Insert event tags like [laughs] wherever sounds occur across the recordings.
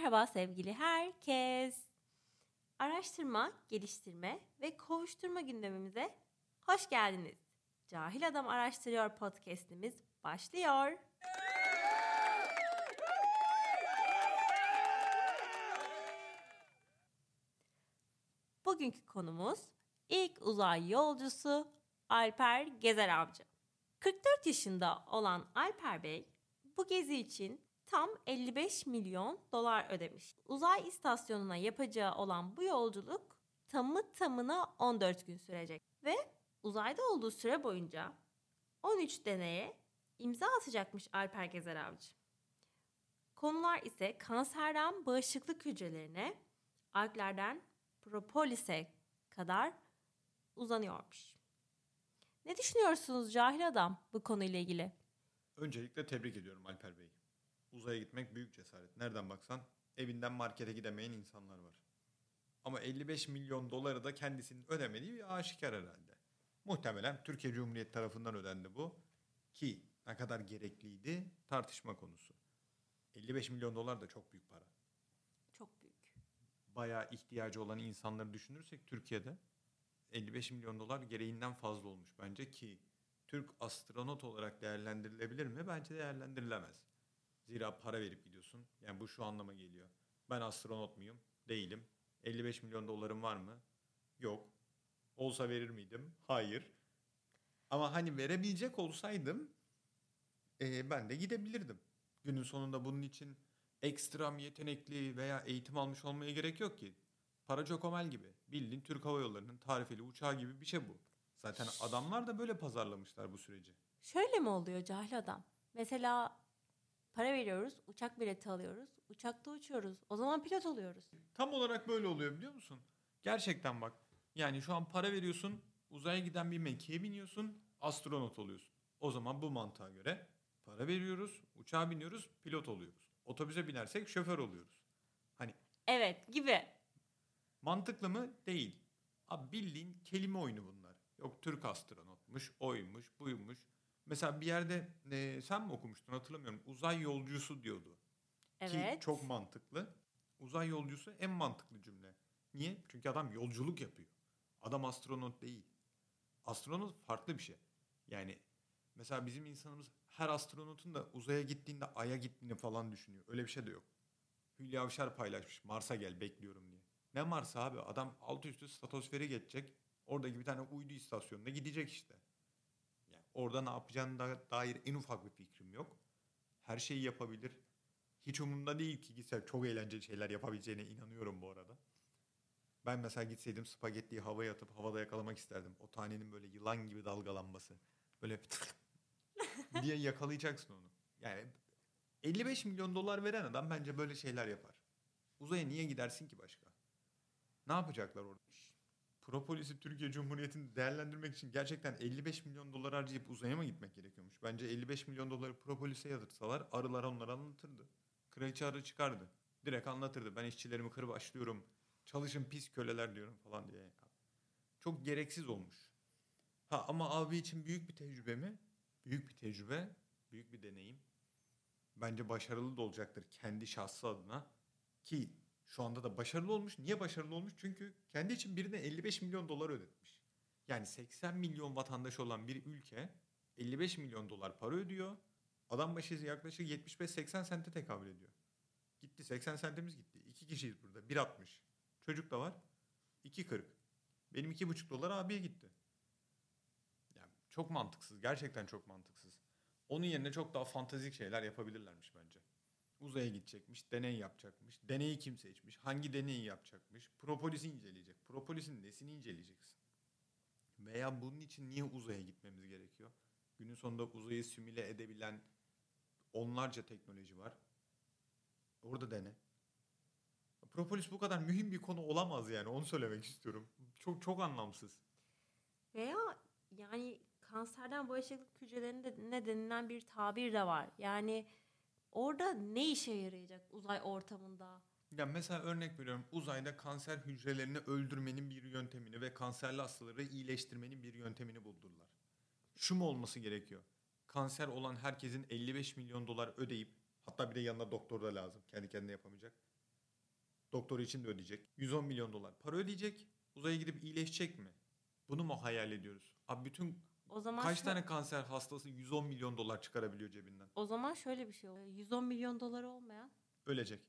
Merhaba sevgili herkes. Araştırma, geliştirme ve kovuşturma gündemimize hoş geldiniz. Cahil Adam Araştırıyor podcast'imiz başlıyor. Bugünkü konumuz ilk uzay yolcusu Alper Gezer Avcı. 44 yaşında olan Alper Bey bu gezi için tam 55 milyon dolar ödemiş. Uzay istasyonuna yapacağı olan bu yolculuk tamı tamına 14 gün sürecek ve uzayda olduğu süre boyunca 13 deneye imza atacakmış Alper Gezer Avcı. Konular ise kanserden bağışıklık hücrelerine, alglerden propolise kadar uzanıyormuş. Ne düşünüyorsunuz cahil adam bu konuyla ilgili? Öncelikle tebrik ediyorum Alper Bey. Uzaya gitmek büyük cesaret. Nereden baksan evinden markete gidemeyen insanlar var. Ama 55 milyon doları da kendisinin ödemediği bir aşikar herhalde. Muhtemelen Türkiye Cumhuriyeti tarafından ödendi bu. Ki ne kadar gerekliydi tartışma konusu. 55 milyon dolar da çok büyük para. Çok büyük. Bayağı ihtiyacı olan insanları düşünürsek Türkiye'de 55 milyon dolar gereğinden fazla olmuş bence ki Türk astronot olarak değerlendirilebilir mi? Bence değerlendirilemez. Zira para verip gidiyorsun. Yani bu şu anlama geliyor. Ben astronot muyum? Değilim. 55 milyon dolarım var mı? Yok. Olsa verir miydim? Hayır. Ama hani verebilecek olsaydım e, ben de gidebilirdim. Günün sonunda bunun için ekstrem yetenekli veya eğitim almış olmaya gerek yok ki. Para Çokomel gibi. Bildiğin Türk Hava Yolları'nın tarifeli uçağı gibi bir şey bu. Zaten adamlar da böyle pazarlamışlar bu süreci. Şöyle mi oluyor cahil adam? Mesela para veriyoruz, uçak bileti alıyoruz, uçakta uçuyoruz. O zaman pilot oluyoruz. Tam olarak böyle oluyor biliyor musun? Gerçekten bak. Yani şu an para veriyorsun, uzaya giden bir mekiğe biniyorsun, astronot oluyorsun. O zaman bu mantığa göre para veriyoruz, uçağa biniyoruz, pilot oluyoruz. Otobüse binersek şoför oluyoruz. Hani Evet gibi. mantıklı mı? Değil. Abi bildiğin kelime oyunu bunlar. Yok Türk astronotmuş, oymuş, buymuş. Mesela bir yerde e, sen mi okumuştun hatırlamıyorum. Uzay yolcusu diyordu. Evet. Ki çok mantıklı. Uzay yolcusu en mantıklı cümle. Niye? Çünkü adam yolculuk yapıyor. Adam astronot değil. Astronot farklı bir şey. Yani mesela bizim insanımız her astronotun da uzaya gittiğinde aya gittiğini falan düşünüyor. Öyle bir şey de yok. Hülya Avşar paylaşmış. Mars'a gel bekliyorum diye. Ne Mars abi? Adam altı üstü stratosfere geçecek. Oradaki bir tane uydu istasyonuna gidecek işte. Orada ne yapacağına da- dair en ufak bir fikrim yok. Her şeyi yapabilir. Hiç umurumda değil ki gitse çok eğlenceli şeyler yapabileceğine inanıyorum bu arada. Ben mesela gitseydim spagettiyi havaya atıp havada yakalamak isterdim. O tanenin böyle yılan gibi dalgalanması. Böyle [laughs] diye yakalayacaksın onu. Yani 55 milyon dolar veren adam bence böyle şeyler yapar. Uzaya niye gidersin ki başka? Ne yapacaklar orada? Propolis'i Türkiye Cumhuriyeti'ni değerlendirmek için gerçekten 55 milyon dolar harcayıp uzaya mı gitmek gerekiyormuş? Bence 55 milyon doları Propolis'e yatırsalar arılar onları anlatırdı. Kraliçe arı çıkardı. Direkt anlatırdı. Ben işçilerimi kırbaçlıyorum. Çalışın pis köleler diyorum falan diye. Çok gereksiz olmuş. Ha ama abi için büyük bir tecrübe mi? Büyük bir tecrübe, büyük bir deneyim. Bence başarılı da olacaktır kendi şahsı adına. Ki şu anda da başarılı olmuş. Niye başarılı olmuş? Çünkü kendi için birine 55 milyon dolar ödetmiş. Yani 80 milyon vatandaşı olan bir ülke 55 milyon dolar para ödüyor. Adam başı yaklaşık 75-80 sente tekabül ediyor. Gitti 80 sentimiz gitti. İki kişiyiz burada. 1.60. Çocuk da var. 2.40. Benim 2.5 dolar abiye gitti. Yani çok mantıksız. Gerçekten çok mantıksız. Onun yerine çok daha fantastik şeyler yapabilirlermiş bence. Uzaya gidecekmiş, deney yapacakmış. Deneyi kim seçmiş? Hangi deneyi yapacakmış? Propolisi inceleyecek. Propolisin nesini inceleyeceksin? Veya bunun için niye uzaya gitmemiz gerekiyor? Günün sonunda uzayı simüle edebilen onlarca teknoloji var. Orada dene. Propolis bu kadar mühim bir konu olamaz yani onu söylemek istiyorum. Çok çok anlamsız. Veya yani kanserden bağışıklık hücrelerinde ne denilen bir tabir de var. Yani orada ne işe yarayacak uzay ortamında? Ya mesela örnek veriyorum uzayda kanser hücrelerini öldürmenin bir yöntemini ve kanserli hastaları iyileştirmenin bir yöntemini buldular. Şu mu olması gerekiyor? Kanser olan herkesin 55 milyon dolar ödeyip hatta bir de yanına doktor da lazım kendi kendine yapamayacak. Doktoru için de ödeyecek. 110 milyon dolar para ödeyecek. Uzaya gidip iyileşecek mi? Bunu mu hayal ediyoruz? Abi bütün O zaman kaç şu- tane kanser hastası 110 milyon dolar çıkarabiliyor cebinden? O zaman şöyle bir şey oluyor. 110 milyon doları olmayan Ölecek.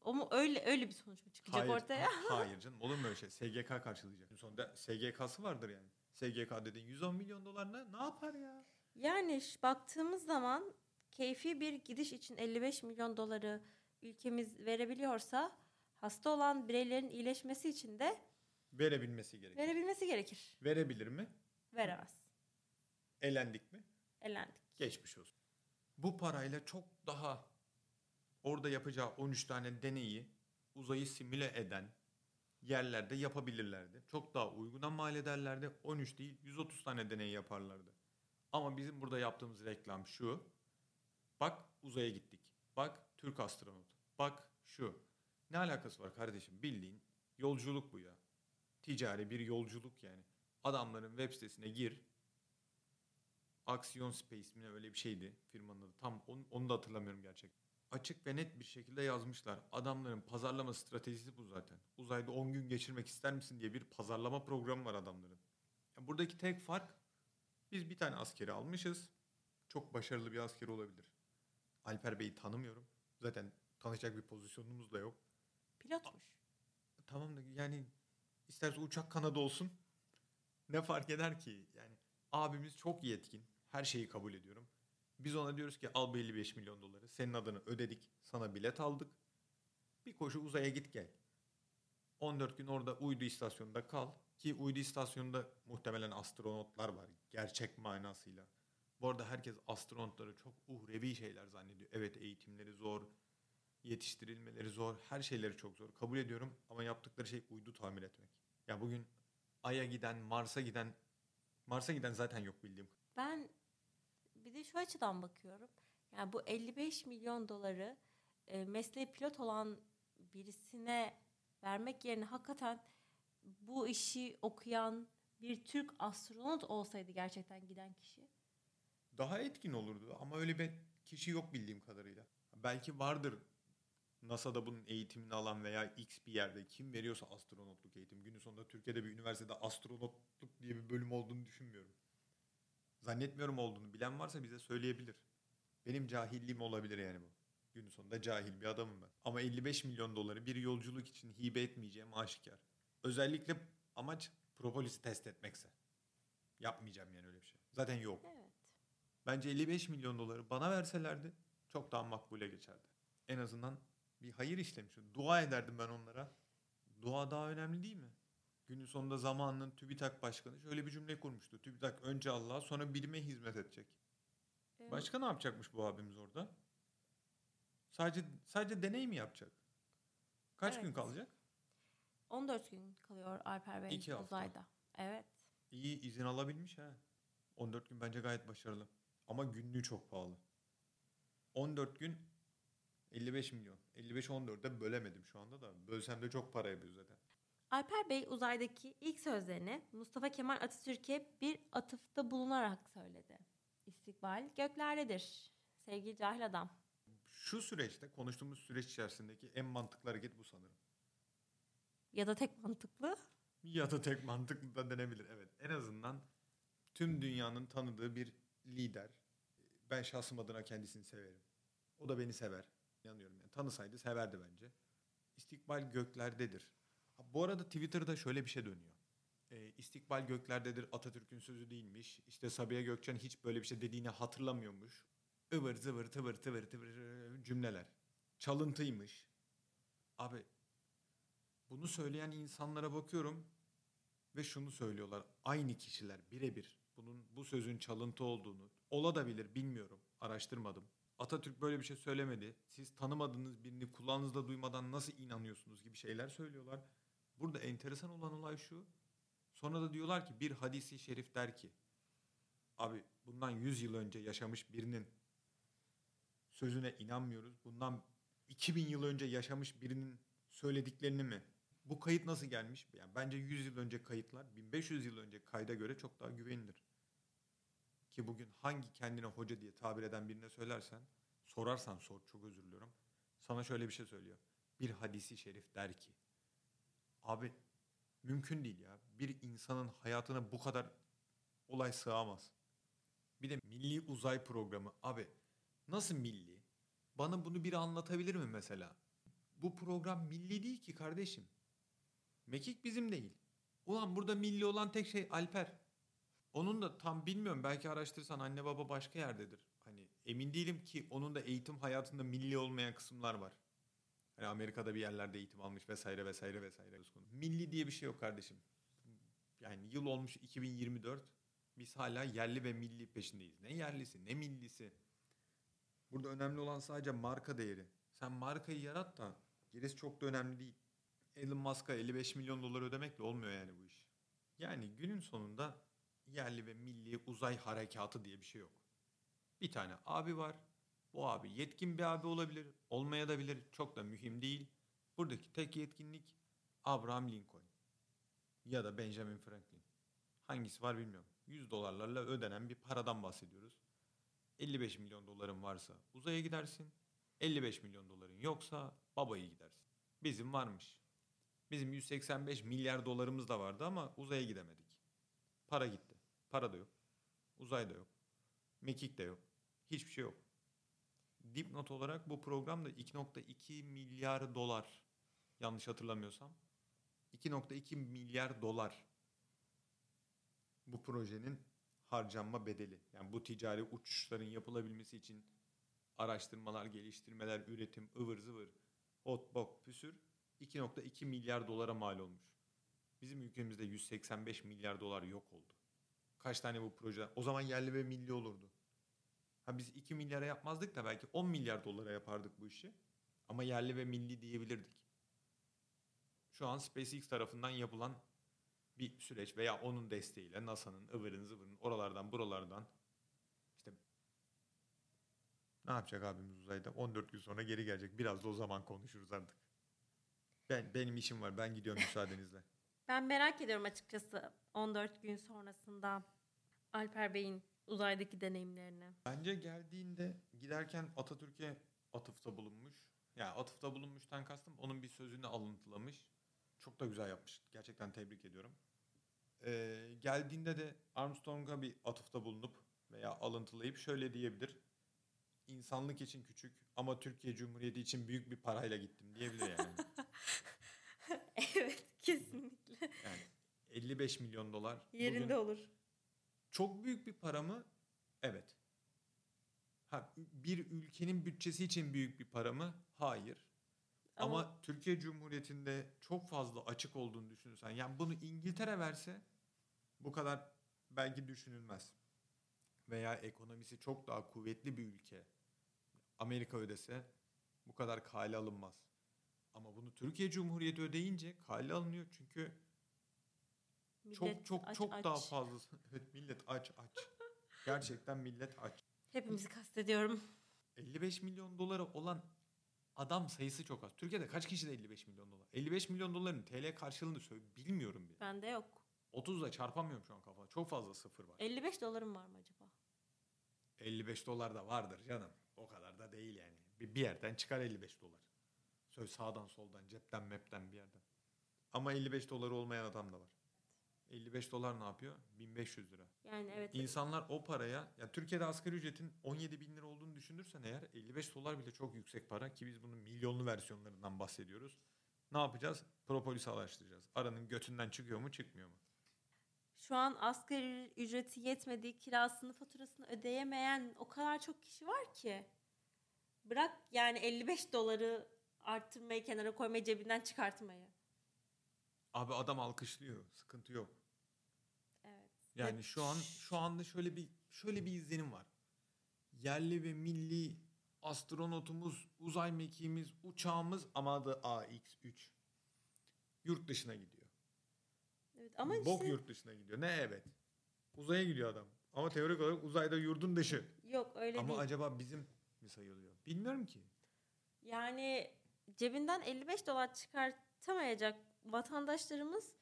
o mu öyle öyle bir sonuç mu çıkacak Hayır, ortaya? ha- [laughs] hayır [laughs] canım olur mu öyle şey? SGK karşılayacak. Sonunda SGK'sı vardır yani. SGK dediğin 110 milyon dolar ne, ne yapar ya? Yani baktığımız zaman keyfi bir gidiş için 55 milyon doları ülkemiz verebiliyorsa hasta olan bireylerin iyileşmesi için de Verebilmesi gerekir. verebilmesi gerekir. Verebilir mi? Veremez. Elendik mi? Elendik. Geçmiş olsun. Bu parayla çok daha orada yapacağı 13 tane deneyi uzayı simüle eden yerlerde yapabilirlerdi. Çok daha uyguna mal ederlerdi. 13 değil 130 tane deney yaparlardı. Ama bizim burada yaptığımız reklam şu. Bak uzaya gittik. Bak Türk astronot. Bak şu. Ne alakası var kardeşim? Bildiğin yolculuk bu ya. Ticari bir yolculuk yani. Adamların web sitesine gir. Aksiyon Space mi öyle bir şeydi firmanın adı. Tam onu, onu da hatırlamıyorum gerçekten. Açık ve net bir şekilde yazmışlar. Adamların pazarlama stratejisi bu zaten. Uzayda 10 gün geçirmek ister misin diye bir pazarlama programı var adamların. Ya buradaki tek fark biz bir tane askeri almışız. Çok başarılı bir asker olabilir. Alper Bey'i tanımıyorum. Zaten tanışacak bir pozisyonumuz da yok. Pilotmuş. Tamam da yani isterse uçak kanadı olsun. Ne fark eder ki? Yani abimiz çok yetkin. Her şeyi kabul ediyorum. Biz ona diyoruz ki al bu 55 milyon doları. Senin adını ödedik. Sana bilet aldık. Bir koşu uzaya git gel. 14 gün orada uydu istasyonunda kal. Ki uydu istasyonunda muhtemelen astronotlar var. Gerçek manasıyla. Bu arada herkes astronotları çok uhrevi şeyler zannediyor. Evet eğitimleri zor. Yetiştirilmeleri zor. Her şeyleri çok zor. Kabul ediyorum ama yaptıkları şey uydu tamir etmek. Ya bugün Ay'a giden, Mars'a giden Mars'a giden zaten yok bildiğim. Ben bir de şu açıdan bakıyorum. Yani bu 55 milyon doları e, mesleği pilot olan birisine vermek yerine hakikaten bu işi okuyan bir Türk astronot olsaydı gerçekten giden kişi. Daha etkin olurdu ama öyle bir kişi yok bildiğim kadarıyla. Belki vardır NASA'da bunun eğitimini alan veya X bir yerde kim veriyorsa astronotluk eğitim. Günün sonunda Türkiye'de bir üniversitede astronotluk diye bir bölüm olduğunu düşünmüyorum. Zannetmiyorum olduğunu. Bilen varsa bize söyleyebilir. Benim cahilliğim olabilir yani bu. Günün sonunda cahil bir adamım ben. Ama 55 milyon doları bir yolculuk için hibe etmeyeceğim aşikar. Özellikle amaç propolisi test etmekse. Yapmayacağım yani öyle bir şey. Zaten yok. Evet. Bence 55 milyon doları bana verselerdi çok daha makbule geçerdi. En azından bir hayır işlemiş. Dua ederdim ben onlara. Dua daha önemli değil mi? Günün sonunda zamanının TÜBİTAK Başkanı şöyle bir cümle kurmuştu. TÜBİTAK önce Allah'a sonra bilime hizmet edecek. Evet. Başka ne yapacakmış bu abimiz orada? Sadece sadece deney mi yapacak? Kaç gün Evet. kalacak? 14 gün kalıyor Alper Bey İki hafta. uzayda. Evet. İyi izin alabilmiş ha. 14 gün bence gayet başarılı. Ama günlüğü çok pahalı. 14 gün 55 milyon. 55 14'e bölemedim şu anda da. Bölsem de çok para yapıyor zaten. Alper Bey uzaydaki ilk sözlerini Mustafa Kemal Atatürk'e bir atıfta bulunarak söyledi. İstikbal göklerdedir. Sevgili cahil adam. Şu süreçte konuştuğumuz süreç içerisindeki en mantıklı hareket bu sanırım. Ya da tek mantıklı. Ya da tek mantıklı da denebilir. Evet en azından tüm dünyanın tanıdığı bir lider. Ben şahsım adına kendisini severim. O da beni sever. İnanıyorum yani. Tanısaydı severdi bence. İstikbal göklerdedir. Bu arada Twitter'da şöyle bir şey dönüyor. Ee, istikbal göklerdedir Atatürk'ün sözü değilmiş. İşte Sabiha Gökçen hiç böyle bir şey dediğini hatırlamıyormuş. Ivır zıvır tıvır tıvır tıvır cümleler. Çalıntıymış. Abi bunu söyleyen insanlara bakıyorum ve şunu söylüyorlar. Aynı kişiler birebir bunun bu sözün çalıntı olduğunu olabilir bilmiyorum. Araştırmadım. Atatürk böyle bir şey söylemedi. Siz tanımadığınız birini kulağınızda duymadan nasıl inanıyorsunuz gibi şeyler söylüyorlar. Burada enteresan olan olay şu. Sonra da diyorlar ki bir hadisi şerif der ki abi bundan 100 yıl önce yaşamış birinin sözüne inanmıyoruz. Bundan 2000 yıl önce yaşamış birinin söylediklerini mi? Bu kayıt nasıl gelmiş? Yani bence 100 yıl önce kayıtlar 1500 yıl önce kayda göre çok daha güvenilir. Ki bugün hangi kendine hoca diye tabir eden birine söylersen, sorarsan sor çok özür diliyorum. Sana şöyle bir şey söylüyor. bir hadisi şerif der ki abi mümkün değil ya. Bir insanın hayatına bu kadar olay sığamaz. Bir de milli uzay programı abi nasıl milli? Bana bunu biri anlatabilir mi mesela? Bu program milli değil ki kardeşim. Mekik bizim değil. Ulan burada milli olan tek şey Alper. Onun da tam bilmiyorum belki araştırırsan anne baba başka yerdedir. Hani emin değilim ki onun da eğitim hayatında milli olmayan kısımlar var. Hani Amerika'da bir yerlerde eğitim almış vesaire vesaire vesaire. Milli diye bir şey yok kardeşim. Yani yıl olmuş 2024. Biz hala yerli ve milli peşindeyiz. Ne yerlisi ne millisi. Burada önemli olan sadece marka değeri. Sen markayı yarat da gerisi çok da önemli değil. Elon Musk'a 55 milyon dolar ödemekle olmuyor yani bu iş. Yani günün sonunda yerli ve milli uzay harekatı diye bir şey yok. Bir tane abi var. Bu abi yetkin bir abi olabilir, olmaya da bilir. Çok da mühim değil. Buradaki tek yetkinlik Abraham Lincoln ya da Benjamin Franklin. Hangisi var bilmiyorum. 100 dolarlarla ödenen bir paradan bahsediyoruz. 55 milyon doların varsa uzaya gidersin. 55 milyon doların yoksa babaya gidersin. Bizim varmış. Bizim 185 milyar dolarımız da vardı ama uzaya gidemedik. Para gitti. Para da yok. Uzay da yok. Mekik de yok. Hiçbir şey yok. Dipnot olarak bu program da 2.2 milyar dolar. Yanlış hatırlamıyorsam. 2.2 milyar dolar. Bu projenin harcanma bedeli. Yani bu ticari uçuşların yapılabilmesi için araştırmalar, geliştirmeler, üretim, ıvır zıvır, ot bok püsür 2.2 milyar dolara mal olmuş. Bizim ülkemizde 185 milyar dolar yok oldu. Kaç tane bu proje? O zaman yerli ve milli olurdu. Ha biz 2 milyara yapmazdık da belki 10 milyar dolara yapardık bu işi. Ama yerli ve milli diyebilirdik. Şu an SpaceX tarafından yapılan bir süreç veya onun desteğiyle NASA'nın ıvırın zıvırın oralardan buralardan işte ne yapacak abimiz uzayda? 14 gün sonra geri gelecek. Biraz da o zaman konuşuruz artık. Ben benim işim var. Ben gidiyorum müsaadenizle. [laughs] Ben merak ediyorum açıkçası 14 gün sonrasında Alper Bey'in uzaydaki deneyimlerini. Bence geldiğinde giderken Atatürk'e atıfta bulunmuş. Yani atıfta bulunmuştan kastım onun bir sözünü alıntılamış. Çok da güzel yapmış. Gerçekten tebrik ediyorum. Ee, geldiğinde de Armstrong'a bir atıfta bulunup veya alıntılayıp şöyle diyebilir. İnsanlık için küçük ama Türkiye Cumhuriyeti için büyük bir parayla gittim diyebilir yani. [laughs] evet kesinlikle. Yani 55 milyon dolar. Yerinde bugün olur. Çok büyük bir para mı? Evet. Ha, bir ülkenin bütçesi için büyük bir para mı? Hayır. Ama, Türkiye Cumhuriyeti'nde çok fazla açık olduğunu düşünürsen, yani bunu İngiltere verse bu kadar belki düşünülmez. Veya ekonomisi çok daha kuvvetli bir ülke Amerika ödese bu kadar kale alınmaz. Ama bunu Türkiye Cumhuriyeti ödeyince kale alınıyor çünkü millet çok çok aç, çok aç. daha fazla. Evet millet aç aç. Gerçekten millet aç. Hepimizi kastediyorum. 55 milyon doları olan adam sayısı çok az. Türkiye'de kaç kişi de 55 milyon dolar? 55 milyon doların TL karşılığını söyle bilmiyorum bile. Bende yok. 30'la çarpamıyorum şu an kafada. Çok fazla sıfır var. 55 dolarım var mı acaba? 55 dolar da vardır canım. O kadar da değil yani. Bir, bir yerden çıkar 55 dolar. Söyle sağdan soldan cepten mepten bir yerden. Ama 55 doları olmayan adam da var. 55 dolar ne yapıyor? 1500 lira. Yani evet. İnsanlar o paraya, ya Türkiye'de asgari ücretin 17 bin lira olduğunu düşünürsen eğer 55 dolar bile çok yüksek para ki biz bunun milyonlu versiyonlarından bahsediyoruz. Ne yapacağız? Propolis araştıracağız. Aranın götünden çıkıyor mu çıkmıyor mu? Şu an asgari ücreti yetmediği kirasını faturasını ödeyemeyen o kadar çok kişi var ki. Bırak yani 55 doları arttırmayı kenara koymayı cebinden çıkartmayı. Abi adam alkışlıyor. Sıkıntı yok. Yani şu an şu anda şöyle bir şöyle bir izlenim var. Yerli ve milli astronotumuz, uzay mekiğimiz, uçağımız ama adı AX3. Yurt dışına gidiyor. Evet ama Bok işte yurt dışına gidiyor. Ne evet. Uzaya gidiyor adam. Ama teorik olarak uzayda yurdun dışı. yok öyle Ama değil. acaba bizim mi sayılıyor? Bilmiyorum ki. Yani cebinden 55 dolar çıkartamayacak vatandaşlarımız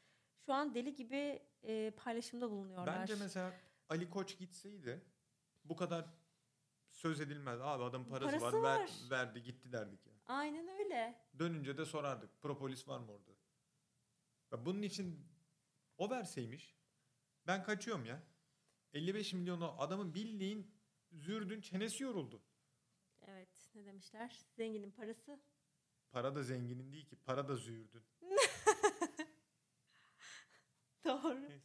şu an deli gibi e, paylaşımda bulunuyorlar. Bence mesela Ali Koç gitseydi bu kadar söz edilmez. Abi adam parası, Parası var, ver- var. verdi gitti derdik ya. Aynen öyle. Dönünce de sorardık. Propolis var mı orada? Ya bunun için o verseymiş. Ben kaçıyorum ya. 55 milyonu adamın bildiğin zürdün çenesi yoruldu. Evet ne demişler? Zenginin parası. Para da zenginin değil ki. Para da züğürdün. [laughs] [laughs] Doğru. Neyse.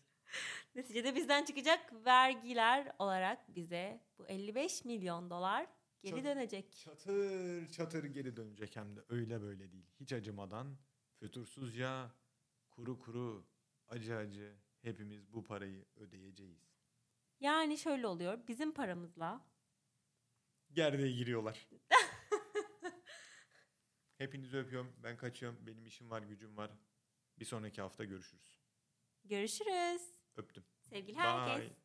Neticede bizden çıkacak vergiler olarak bize bu 55 milyon dolar geri Çok- dönecek. Çatır çatır geri dönecek hem de öyle böyle değil. Hiç acımadan, fütursuzca, kuru kuru, acı acı hepimiz bu parayı ödeyeceğiz. Yani şöyle oluyor. Bizim paramızla Gerdeğe giriyorlar. [laughs] Hepinizi öpüyorum. Ben kaçıyorum. Benim işim var, gücüm var. Bir sonraki hafta görüşürüz. Görüşürüz. Öptüm. Sevgili herkes. Bye.